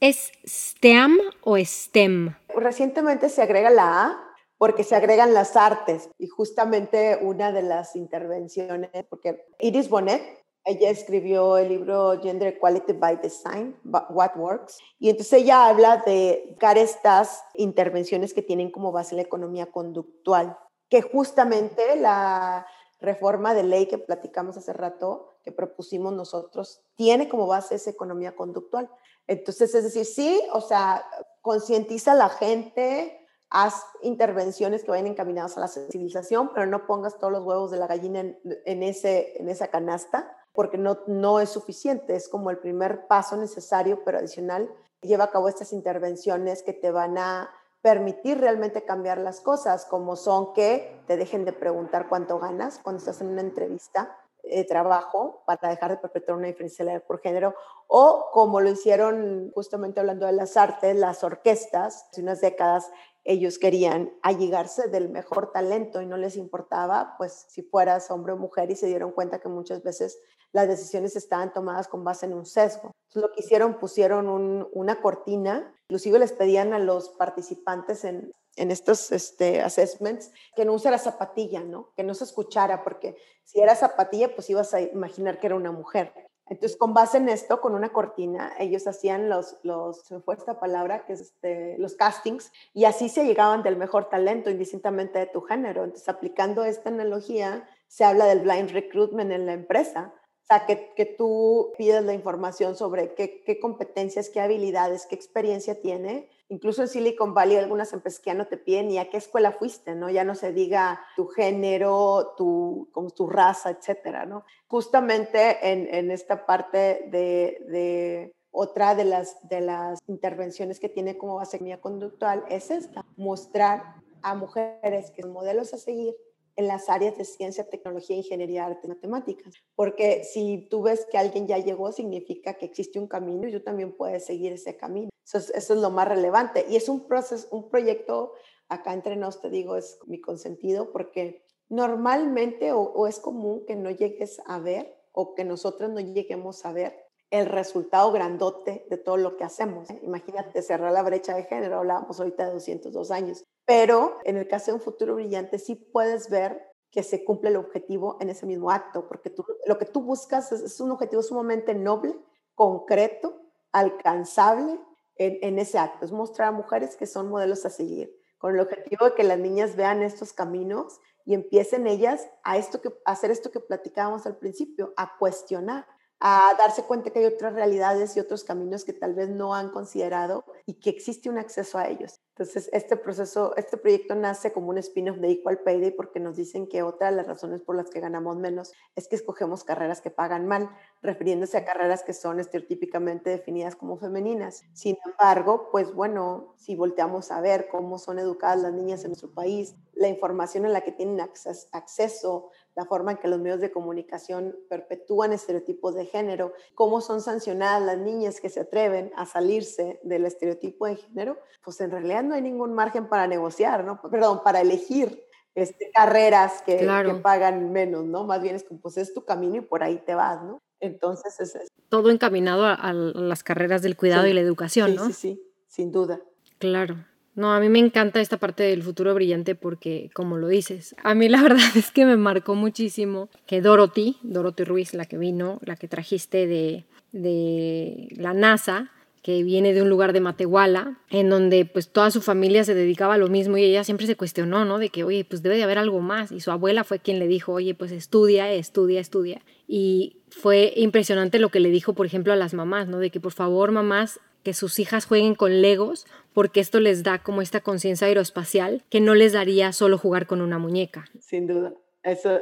¿es STEM o STEM? Recientemente se agrega la A porque se agregan las artes y justamente una de las intervenciones, porque Iris Bonet ella escribió el libro Gender Equality by Design, What Works, y entonces ella habla de estas intervenciones que tienen como base la economía conductual. que justamente la reforma de ley que platicamos hace rato, que propusimos nosotros, tiene como base esa economía conductual. Entonces, es decir, sí, o sea, concientiza a la gente, haz intervenciones que vayan encaminadas a la sensibilización, pero no pongas todos los huevos de la gallina en, ese, en esa canasta, porque no, no es suficiente, es como el primer paso necesario, pero adicional, lleva a cabo estas intervenciones que te van a permitir realmente cambiar las cosas, como son que te dejen de preguntar cuánto ganas cuando estás en una entrevista de trabajo para dejar de perpetuar una diferencia por género, o como lo hicieron justamente hablando de las artes, las orquestas, hace unas décadas ellos querían allegarse del mejor talento y no les importaba, pues, si fueras hombre o mujer y se dieron cuenta que muchas veces las decisiones estaban tomadas con base en un sesgo. Entonces, lo que hicieron, pusieron una cortina, inclusive les pedían a los participantes en, estos este, assessments que no usara zapatilla, ¿no? Que no se escuchara, porque si era zapatilla, pues ibas a imaginar que era una mujer. Entonces, con base en esto, con una cortina, ellos hacían los, los se fue esta palabra, que es este, los castings, y así se llegaban del mejor talento, indistintamente de tu género. Entonces, aplicando esta analogía, se habla del blind recruitment en la empresa. O sea, que, que tú pides la información sobre qué, qué competencias, qué habilidades, qué experiencia tiene, Incluso en Silicon Valley algunas empresas que ya no te piden ni a qué escuela fuiste, ¿no? Ya no se diga tu género, tu, tu raza, etcétera, ¿no? Justamente en, en esta parte de, de, otra de las, de las intervenciones que tiene como base mía conductual es esta, mostrar a mujeres que son modelos a seguir en las áreas de ciencia, tecnología, ingeniería, arte, matemáticas. Porque si tú ves que alguien ya llegó, significa que existe un camino y tú también puedes seguir ese camino. Eso es, lo más relevante. Y es un proceso, un proyecto, acá entre nos te digo, es mi consentido, porque normalmente o, o es común que no llegues a ver o que nosotros no lleguemos a ver el resultado grandote de todo lo que hacemos. Imagínate cerrar la brecha de género, hablábamos ahorita de 202 años, pero en el caso de un futuro brillante sí puedes ver que se cumple el objetivo en ese mismo acto, porque tú, lo que tú buscas es, un objetivo sumamente noble, concreto, alcanzable en, en, ese acto, es mostrar a mujeres que son modelos a seguir, con el objetivo de que las niñas vean estos caminos y empiecen ellas a, esto que, a hacer esto que platicábamos al principio, a cuestionar a darse cuenta que hay otras realidades y otros caminos que tal vez no han considerado y que existe un acceso a ellos. Entonces, este proceso, este proyecto nace como un spin-off de Equal Pay Day porque nos dicen que otra de las razones por las que ganamos menos es que escogemos carreras que pagan mal, refiriéndose a carreras que son estereotípicamente definidas como femeninas. Sin embargo, pues bueno, si volteamos a ver cómo son educadas las niñas en nuestro país, la información en la que tienen acceso, la forma en que los medios de comunicación perpetúan estereotipos de género, cómo son sancionadas las niñas que se atreven a salirse del estereotipo de género, pues en realidad no hay ningún margen para negociar, ¿no? Perdón, para elegir este, carreras que, que, pagan menos, ¿no? Más bien es como, pues es tu camino y por ahí te vas, ¿no? Entonces es. Todo encaminado a, las carreras del cuidado y la educación, ¿no? Sí, sí, sin duda. Claro. No, a mí me encanta esta parte del futuro brillante porque, como lo dices, a mí la verdad es que me marcó muchísimo que Dorothy, Dorothy Ruiz, la que vino, la que trajiste de, de la NASA, que viene de un lugar de Matehuala, en donde pues toda su familia se dedicaba a lo mismo y ella siempre se cuestionó, ¿no? De que, oye, pues debe de haber algo más. Y su abuela fue quien le dijo, oye, pues estudia, estudia, estudia. Y fue impresionante lo que le dijo, por ejemplo, a las mamás, ¿no? De que por favor, mamás, que sus hijas jueguen con legos porque esto les da como esta conciencia aeroespacial que no les daría solo jugar con una muñeca. Sin duda. Eso,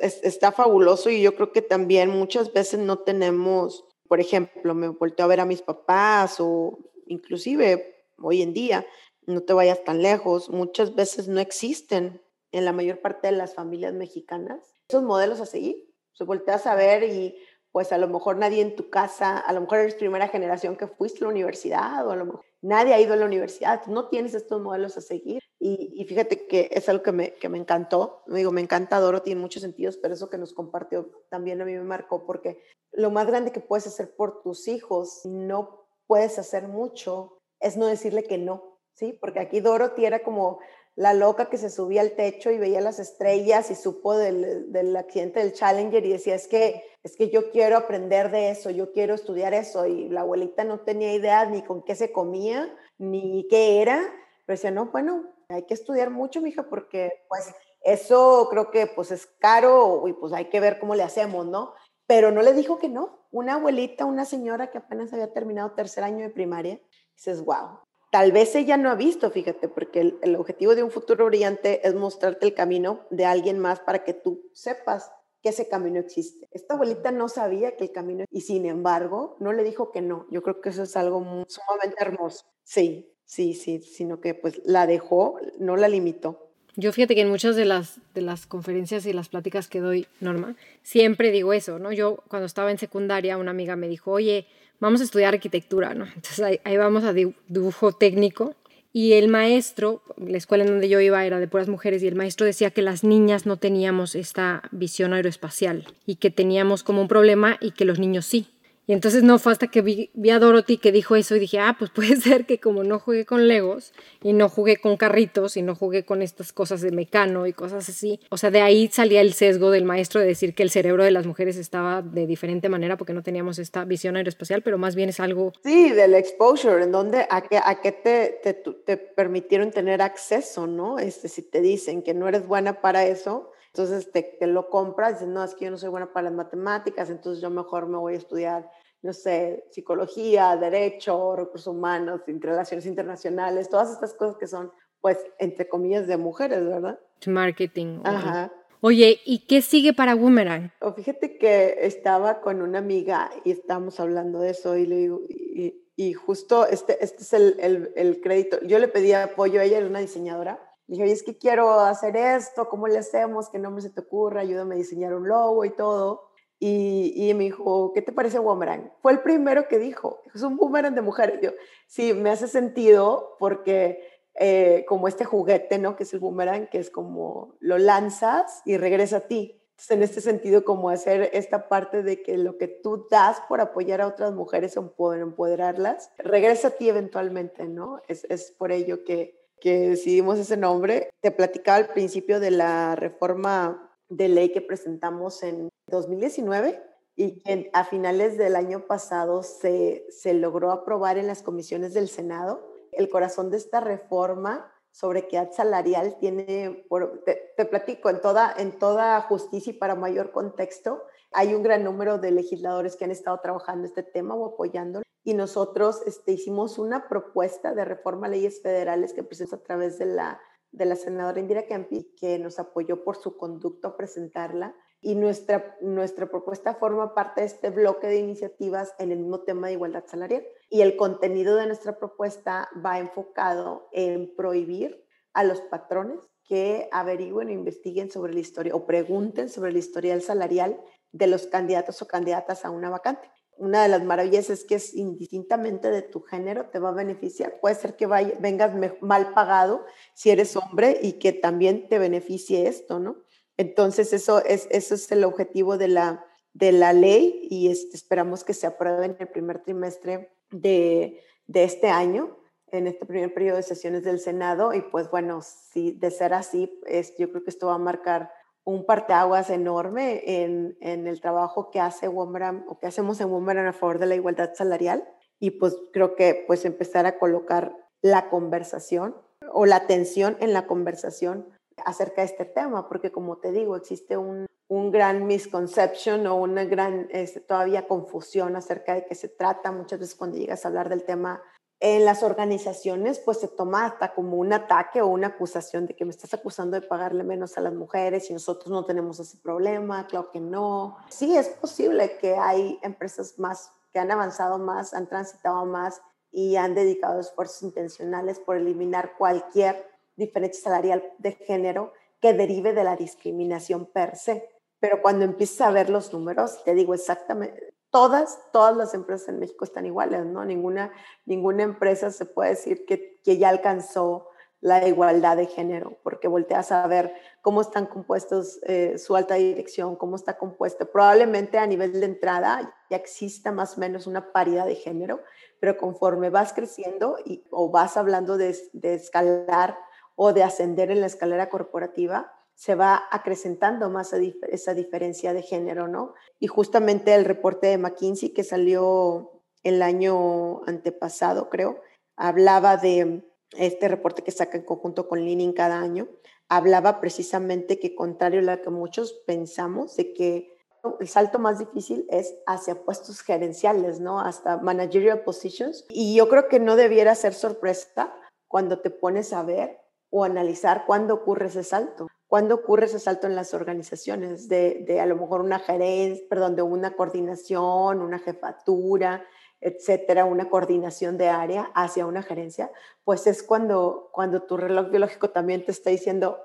está fabuloso y yo creo que también muchas veces no tenemos, por ejemplo, me volteo a ver a mis papás o inclusive hoy en día, no te vayas tan lejos, muchas veces no existen en la mayor parte de las familias mexicanas esos modelos a seguir. Se volteas a ver y pues a lo mejor nadie en tu casa, a lo mejor eres primera generación que fuiste a la universidad o a lo mejor nadie ha ido a la universidad, no tienes estos modelos a seguir. Y, fíjate que es algo que me, que me encantó, digo, me encanta Doro, tiene muchos sentidos, pero eso que nos compartió también a mí me marcó porque lo más grande que puedes hacer por tus hijos, no puedes hacer mucho, es no decirle que no, ¿sí? Porque aquí Doro era como la loca que se subía al techo y veía las estrellas y supo del, del, accidente del Challenger y decía, es que, es que yo quiero aprender de eso, yo quiero estudiar eso. Y la abuelita no tenía idea ni con qué se comía, ni qué era, pero decía, no, bueno, hay que estudiar mucho, mija, porque pues Eso creo que pues es caro y pues hay que ver cómo le hacemos, ¿no? Pero no le dijo que no. Una abuelita, una señora que apenas había terminado tercer año de primaria, dices, wow. Tal vez ella no ha visto, fíjate, porque el, el objetivo de un futuro brillante es mostrarte el camino de alguien más para que tú sepas que ese camino existe. Esta abuelita no sabía que el camino y sin embargo no le dijo que no. Yo creo que eso es algo sumamente hermoso. Sí, sí, sí, sino que pues la dejó, no la limitó. Yo fíjate que en muchas de las, de las conferencias y las pláticas que doy, Norma, siempre digo eso, ¿no? Yo cuando estaba en secundaria, una amiga me dijo, oye, vamos a estudiar arquitectura, ¿no? Entonces ahí, ahí vamos a dibujo técnico y el maestro, la escuela en donde yo iba era de puras mujeres, y el maestro decía que las niñas no teníamos esta visión aeroespacial y que teníamos como un problema y que los niños sí. Y entonces no fue hasta que vi, a Dorothy que dijo eso y dije, ah, pues puede ser que como no jugué con Legos y no jugué con carritos y no jugué con estas cosas de mecano y cosas así, o sea, de ahí salía el sesgo del maestro de decir que el cerebro de las mujeres estaba de diferente manera porque no teníamos esta visión aeroespacial, pero más bien es algo... Sí, del exposure, en donde a qué, a qué te, te, te permitieron tener acceso, ¿no? Este, si te dicen que no eres buena para eso, entonces te, te, lo compras, dices, no, es que yo no soy buena para las matemáticas, entonces yo mejor me voy a estudiar, no sé, psicología, derecho, recursos humanos, relaciones internacionales, todas estas cosas que son, pues, entre comillas, de mujeres, ¿verdad? Marketing. Ajá. Oye, ¿y qué sigue para Boomerang? Oh, fíjate que estaba con una amiga y estábamos hablando de eso y le digo, y, y justo este, este es el, el, el crédito. Yo le pedí apoyo, ella era una diseñadora dije, oye, es que quiero hacer esto, ¿cómo le hacemos? ¿Qué nombre se te ocurra? Ayúdame a diseñar un logo y todo. Y, y, me dijo, ¿qué te parece boomerang? Fue el primero que dijo, es un boomerang de mujeres. Yo, sí, me hace sentido porque eh, como este juguete, ¿no? Que es el boomerang, que es como lo lanzas y regresa a ti. Entonces, en este sentido, como hacer esta parte de que lo que tú das por apoyar a otras mujeres o poder empoderarlas, regresa a ti eventualmente, ¿no? Es, es por ello que, que decidimos ese nombre. Te platicaba al principio de la reforma de ley que presentamos en 2019 y que a finales del año pasado se, se logró aprobar en las comisiones del Senado. El corazón de esta reforma sobre equidad salarial tiene, por, te, te, platico, en toda, en toda justicia y para mayor contexto, hay un gran número de legisladores que han estado trabajando este tema o apoyándolo y nosotros este, hicimos una propuesta de reforma a leyes federales que presentó a través de la, de la senadora Indira Campi, que nos apoyó por su conducto a presentarla. Y nuestra, nuestra propuesta forma parte de este bloque de iniciativas en el mismo tema de igualdad salarial. Y el contenido de nuestra propuesta va enfocado en prohibir a los patrones que averigüen o investiguen sobre la historia o pregunten sobre la historial salarial de los candidatos o candidatas a una vacante una de las maravillas es que es indistintamente de tu género, te va a beneficiar. Puede ser que vengas mal pagado si eres hombre y que también te beneficie esto, ¿no? Entonces, eso es, eso es el objetivo de la, de la ley y este, esperamos que se apruebe en el primer trimestre de, de este año, en este primer periodo de sesiones del Senado. Y pues bueno, si de ser así, es, yo creo que esto va a marcar un parteaguas enorme en, en, el trabajo que hace Wombram o que hacemos en Wombram a favor de la igualdad salarial y pues creo que pues empezar a colocar la conversación o la atención en la conversación acerca de este tema, porque como te digo, existe un, un gran misconception o una gran este, todavía confusión acerca de qué se trata. Muchas veces cuando llegas a hablar del tema en las organizaciones pues se toma hasta como un ataque o una acusación de que me estás acusando de pagarle menos a las mujeres y nosotros no tenemos ese problema, claro que no. Sí, es posible que hay empresas más que han avanzado más, han transitado más y han dedicado esfuerzos intencionales por eliminar cualquier diferencia salarial de género que derive de la discriminación per se. Pero cuando empiezas a ver los números, te digo exactamente, todas, todas las empresas en México están iguales, ¿no? Ninguna, ninguna empresa se puede decir que, ya alcanzó la igualdad de género, porque volteas a ver cómo están compuestos eh, su alta dirección, cómo está compuesta. Probablemente a nivel de entrada ya exista más o menos una paridad de género, pero conforme vas creciendo y, o vas hablando de escalar o de ascender en la escalera corporativa, se va acrecentando más esa diferencia de género, ¿no? Y justamente el reporte de McKinsey que salió el año antepasado, creo, hablaba de este reporte que saca en conjunto con Leaning cada año, hablaba precisamente que contrario a lo que muchos pensamos, de que el salto más difícil es hacia puestos gerenciales, ¿no? Hasta managerial positions. Y yo creo que no debiera ser sorpresa cuando te pones a ver o analizar cuándo ocurre ese salto. ¿Cuándo ocurre ese salto en las organizaciones? De, de a lo mejor una gerencia, perdón, de una coordinación, una jefatura, etcétera, una coordinación de área hacia una gerencia, pues es cuando, cuando tu reloj biológico también te está diciendo,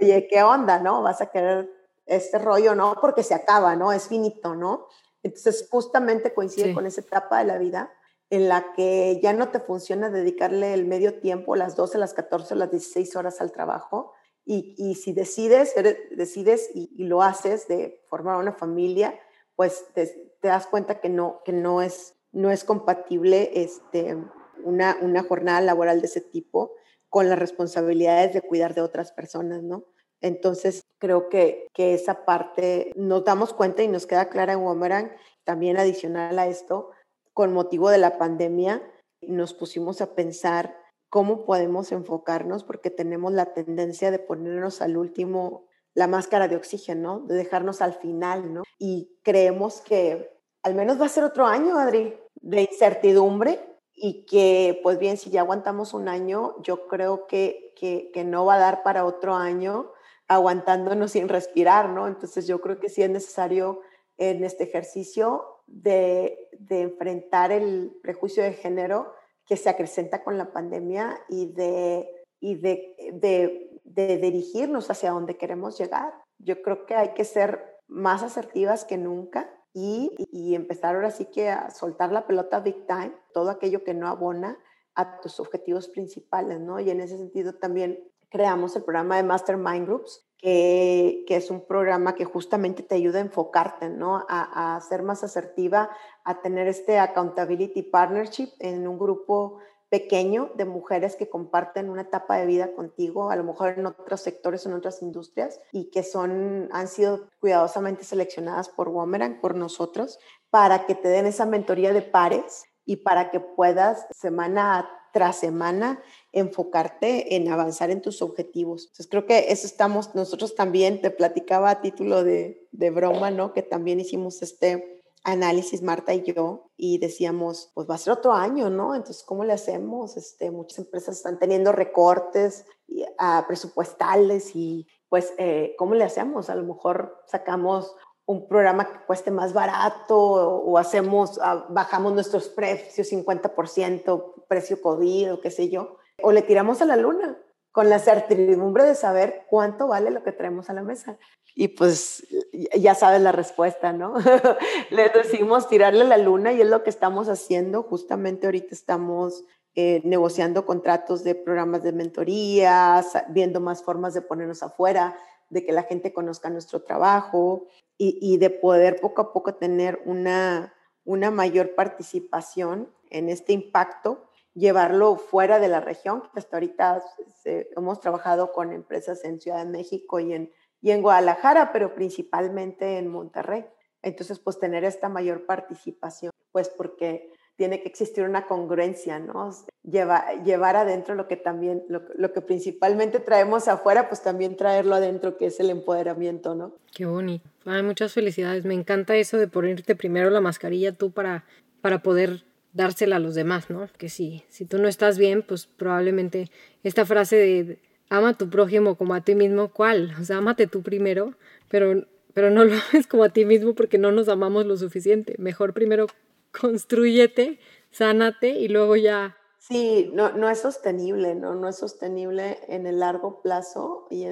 oye, ¿qué onda, no? Vas a querer este rollo, ¿no? Porque se acaba, ¿no? Es finito, ¿no? Entonces, justamente coincide con esa etapa de la vida en la que ya no te funciona dedicarle el medio tiempo, las 12, las 14, las 16 horas al trabajo. Y, y si decides, decides y, lo haces de formar una familia, pues te, te das cuenta que no, que no, es, no es compatible este, una, una jornada laboral de ese tipo con las responsabilidades de cuidar de otras personas, ¿no? Entonces, creo que, que esa parte nos damos cuenta y nos queda clara en Womerang, también adicional a esto, con motivo de la pandemia, nos pusimos a pensar cómo podemos enfocarnos porque tenemos la tendencia de ponernos al último la máscara de oxígeno, de dejarnos al final, ¿no? Y creemos que al menos va a ser otro año, Adri, de incertidumbre y que, pues bien, si ya aguantamos un año, yo creo que, que, no va a dar para otro año aguantándonos sin respirar, ¿no? Entonces yo creo que sí es necesario en este ejercicio de, de enfrentar el prejuicio de género que se acrecenta con la pandemia y de, y de, de de dirigirnos hacia donde queremos llegar. Yo creo que hay que ser más asertivas que nunca y, y, empezar ahora sí que a soltar la pelota big time, todo aquello que no abona a tus objetivos principales, ¿no? Y en ese sentido también creamos el programa de Mastermind Groups, que, es un programa que justamente te ayuda a enfocarte, ¿no? A, a ser más asertiva, a tener este accountability partnership en un grupo pequeño de mujeres que comparten una etapa de vida contigo, a lo mejor en otros sectores, en otras industrias, y que son, han sido cuidadosamente seleccionadas por Womerang, por nosotros, para que te den esa mentoría de pares y para que puedas semana tras semana enfocarte en avanzar en tus objetivos. Entonces creo que eso estamos, nosotros también, te platicaba a título de, de broma, ¿no? Que también hicimos este análisis, Marta y yo, y decíamos, pues va a ser otro año, ¿no? Entonces, ¿cómo le hacemos? Este, muchas empresas están teniendo recortes uh, presupuestales y pues, eh, ¿cómo le hacemos? A lo mejor sacamos un programa que cueste más barato o, hacemos, uh, bajamos nuestros precios 50%, precio COVID o qué sé yo, o le tiramos a la luna con la certidumbre de saber cuánto vale lo que traemos a la mesa. Y pues ya sabes la respuesta, ¿no? Le decimos tirarle la luna y es lo que estamos haciendo. Justamente ahorita estamos eh, negociando contratos de programas de mentorías, viendo más formas de ponernos afuera, de que la gente conozca nuestro trabajo y, y de poder poco a poco tener una, una mayor participación en este impacto llevarlo fuera de la región, hasta ahorita hemos trabajado con empresas en Ciudad de México y en, y en Guadalajara, pero principalmente en Monterrey. Entonces, pues tener esta mayor participación, pues porque tiene que existir una congruencia, ¿no? Lleva, llevar adentro lo que también, lo, lo, que principalmente traemos afuera, pues también traerlo adentro, que es el empoderamiento, ¿no? Qué bonito. Ay, muchas felicidades. Me encanta eso de ponerte primero la mascarilla tú para, para poder dársela a los demás, ¿no? Que si, si tú no estás bien, pues probablemente esta frase de ama a tu prójimo como a ti mismo, ¿cuál? O sea, ámate tú primero, pero, pero no lo haces como a ti mismo porque no nos amamos lo suficiente. Mejor primero construyete, sánate y luego ya Sí, no, no es sostenible, ¿no? No es sostenible en el largo plazo y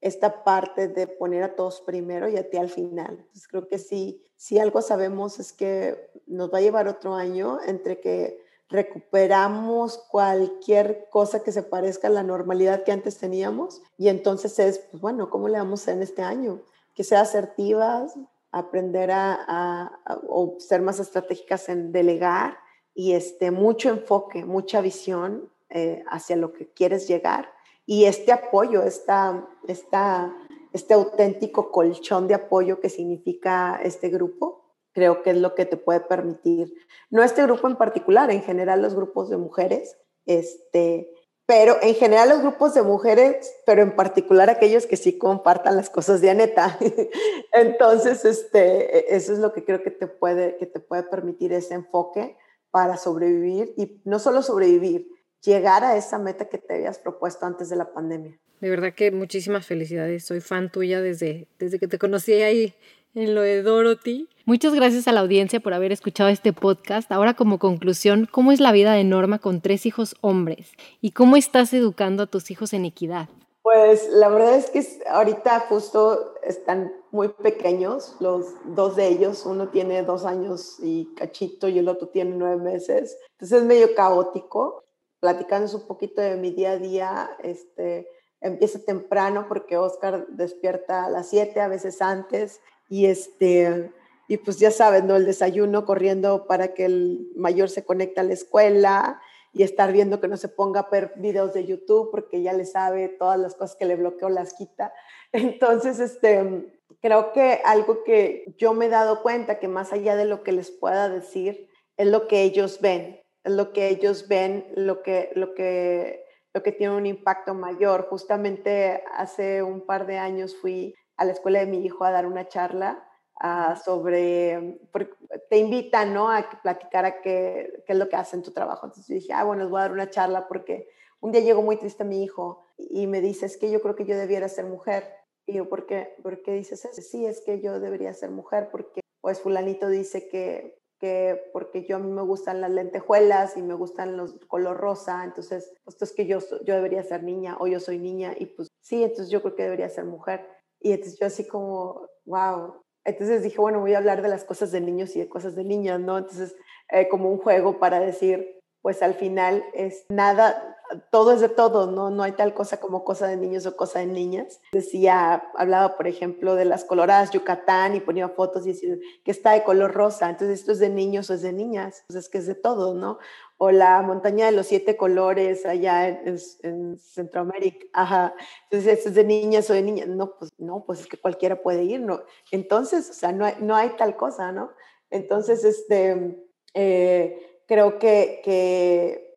esta parte de poner a todos primero y a ti al final. Entonces creo que sí, si algo sabemos es que nos va a llevar otro año entre que recuperamos cualquier cosa que se parezca a la normalidad que antes teníamos y entonces es, pues bueno, ¿cómo le vamos a hacer en este año? Que sea asertivas, aprender a, a, a ser más estratégicas en delegar y este, mucho enfoque, mucha visión eh, hacia lo que quieres llegar y este apoyo, esta, esta, este auténtico colchón de apoyo que significa este grupo, creo que es lo que te puede permitir, no este grupo en particular, en general los grupos de mujeres, este, pero en general los grupos de mujeres, pero en particular aquellos que sí compartan las cosas de Aneta. Entonces, este, eso es lo que creo que te, puede, que te puede permitir ese enfoque para sobrevivir y no solo sobrevivir, llegar a esa meta que te habías propuesto antes de la pandemia. De verdad que muchísimas felicidades. Soy fan tuya desde, desde que te conocí ahí en lo de Dorothy. Muchas gracias a la audiencia por haber escuchado este podcast. Ahora como conclusión, ¿cómo es la vida de Norma con tres hijos hombres? ¿Y cómo estás educando a tus hijos en equidad? Pues la verdad es que ahorita justo están muy pequeños, los dos de ellos, uno tiene dos años y cachito y el otro tiene nueve meses, entonces es medio caótico. Platicándonos un poquito de mi día a día, este, empieza temprano porque Oscar despierta a las siete, a veces antes, y este, y pues ya saben, ¿no? El desayuno corriendo para que el mayor se conecte a la escuela y estar viendo que no se ponga a ver videos de YouTube porque ya le sabe todas las cosas que le bloqueó las quita. Entonces, este, creo que algo que yo me he dado cuenta que más allá de lo que les pueda decir, es lo que ellos ven, es lo que ellos ven, lo que, lo que, lo que tiene un impacto mayor. Justamente hace un par de años fui a la escuela de mi hijo a dar una charla ah, sobre, te invitan, ¿no? A platicar a qué, qué, es lo que hacen tu trabajo. Entonces yo dije, ah, bueno, les voy a dar una charla porque un día llegó muy triste mi hijo y me dice, es que yo creo que yo debiera ser mujer. Y yo, ¿por qué, ¿por qué dices eso? Sí, es que yo debería ser mujer porque, pues fulanito dice que, que porque yo a mí me gustan las lentejuelas y me gustan los color rosa, entonces, pues es que yo, yo debería ser niña o yo soy niña y pues sí, entonces yo creo que debería ser mujer. Y entonces yo así como, wow. Entonces dije, bueno, voy a hablar de las cosas de niños y de cosas de niñas, ¿no? Entonces, eh, como un juego para decir, pues al final es nada, todo es de todo, ¿no? No hay tal cosa como cosa de niños o cosa de niñas. Decía, hablaba, por ejemplo, de las coloradas Yucatán y ponía fotos y decía que está de color rosa. Entonces, ¿esto es de niños o es de niñas? Pues es que es de todo, ¿no? O la montaña de los siete colores allá en, Centroamérica. Ajá. Entonces, ¿esto es de niñas o de niñas? No, pues no, pues es que cualquiera puede ir, ¿no? Entonces, o sea, no hay, no hay tal cosa, ¿no? Entonces, este... Eh, creo que, que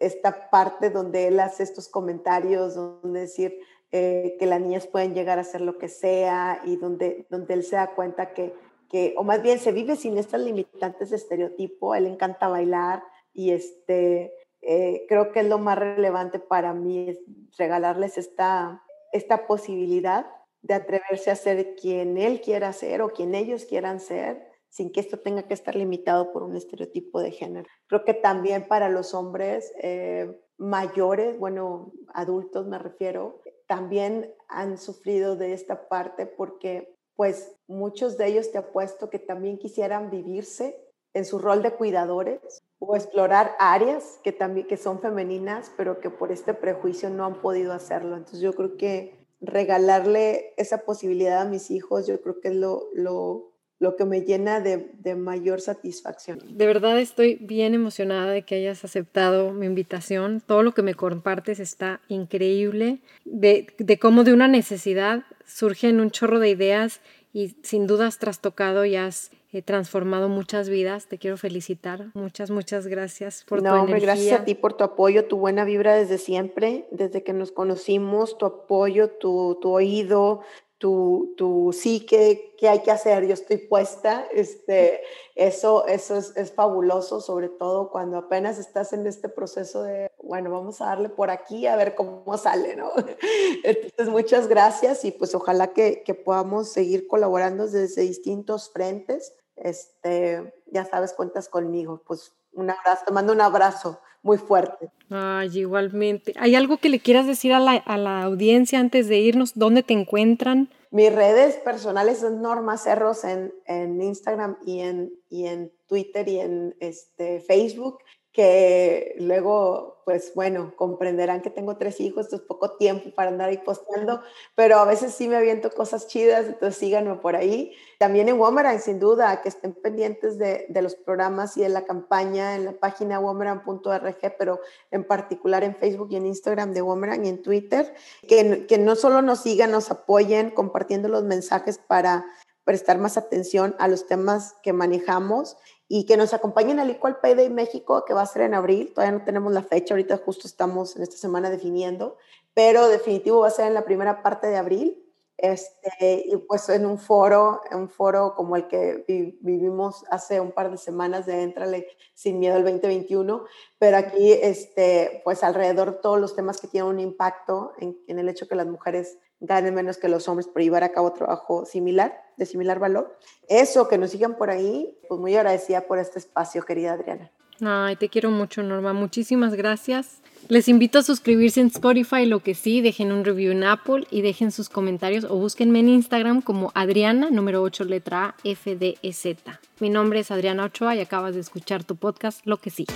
esta parte donde él hace estos comentarios, donde decir eh, que las niñas pueden llegar a hacer lo que sea y donde, donde él se da cuenta que, que, o más bien se vive sin estas limitantes de estereotipo, él encanta bailar y este, eh, creo que es lo más relevante para mí, es regalarles esta, esta posibilidad de atreverse a ser quien él quiera ser o quien ellos quieran ser sin que esto tenga que estar limitado por un estereotipo de género. Creo que también para los hombres eh, mayores, bueno, adultos me refiero, también han sufrido de esta parte porque pues muchos de ellos te apuesto que también quisieran vivirse en su rol de cuidadores o explorar áreas que también que son femeninas, pero que por este prejuicio no han podido hacerlo. Entonces yo creo que regalarle esa posibilidad a mis hijos, yo creo que es lo, lo lo que me llena de, mayor satisfacción. De verdad estoy bien emocionada de que hayas aceptado mi invitación. Todo lo que me compartes está increíble, de, cómo de una necesidad surgen un chorro de ideas y sin duda has trastocado y has eh, transformado muchas vidas. Te quiero felicitar. Muchas, muchas gracias por tu energía. Gracias a ti por tu apoyo, tu buena vibra desde siempre, desde que nos conocimos, tu apoyo, tu, tu oído, tu, sí, ¿qué, ¿qué, hay que hacer? Yo estoy puesta. Este, eso eso es, es, fabuloso, sobre todo cuando apenas estás en este proceso de, bueno, vamos a darle por aquí a ver cómo sale, ¿no? Entonces, muchas gracias y pues ojalá que, que podamos seguir colaborando desde distintos frentes. Este, ya sabes, cuentas conmigo. Pues un abrazo, te mando un abrazo muy fuerte. Ay, igualmente. ¿Hay algo que le quieras decir a la, a la audiencia antes de irnos? ¿Dónde te encuentran? Mis redes personales son Norma Cerros en, en Instagram y en, y en Twitter y en este, Facebook que luego, pues bueno, comprenderán que tengo tres hijos, esto es poco tiempo para andar ahí posteando, pero a veces sí me aviento cosas chidas, entonces síganme por ahí. También en Womerang, sin duda, que estén pendientes de, de, los programas y de la campaña en la página womerang.org, pero en particular en Facebook y en Instagram de Womerang y en Twitter, que, que no solo nos sigan, nos apoyen compartiendo los mensajes para prestar más atención a los temas que manejamos y que nos acompañen al Equal Pay Day México, que va a ser en abril. Todavía no tenemos la fecha, ahorita justo estamos en esta semana definiendo, pero definitivo va a ser en la primera parte de abril. Este, y pues en un foro, en un foro como el que vivimos hace un par de semanas de Entrale sin miedo al 2021, pero aquí este, pues alrededor de todos los temas que tienen un impacto en, en el hecho que las mujeres ganen menos que los hombres por llevar a cabo trabajo similar, de similar valor. Eso, que nos sigan por ahí, pues muy agradecida por este espacio, querida Adriana. Ay, te quiero mucho, Norma. Muchísimas gracias. Les invito a suscribirse en Spotify, lo que sí, dejen un review en Apple y dejen sus comentarios o búsquenme en Instagram como Adriana, número 8, letra A, F, D, E, Z. Mi nombre es Adriana Ochoa y acabas de escuchar tu podcast, Lo que sí.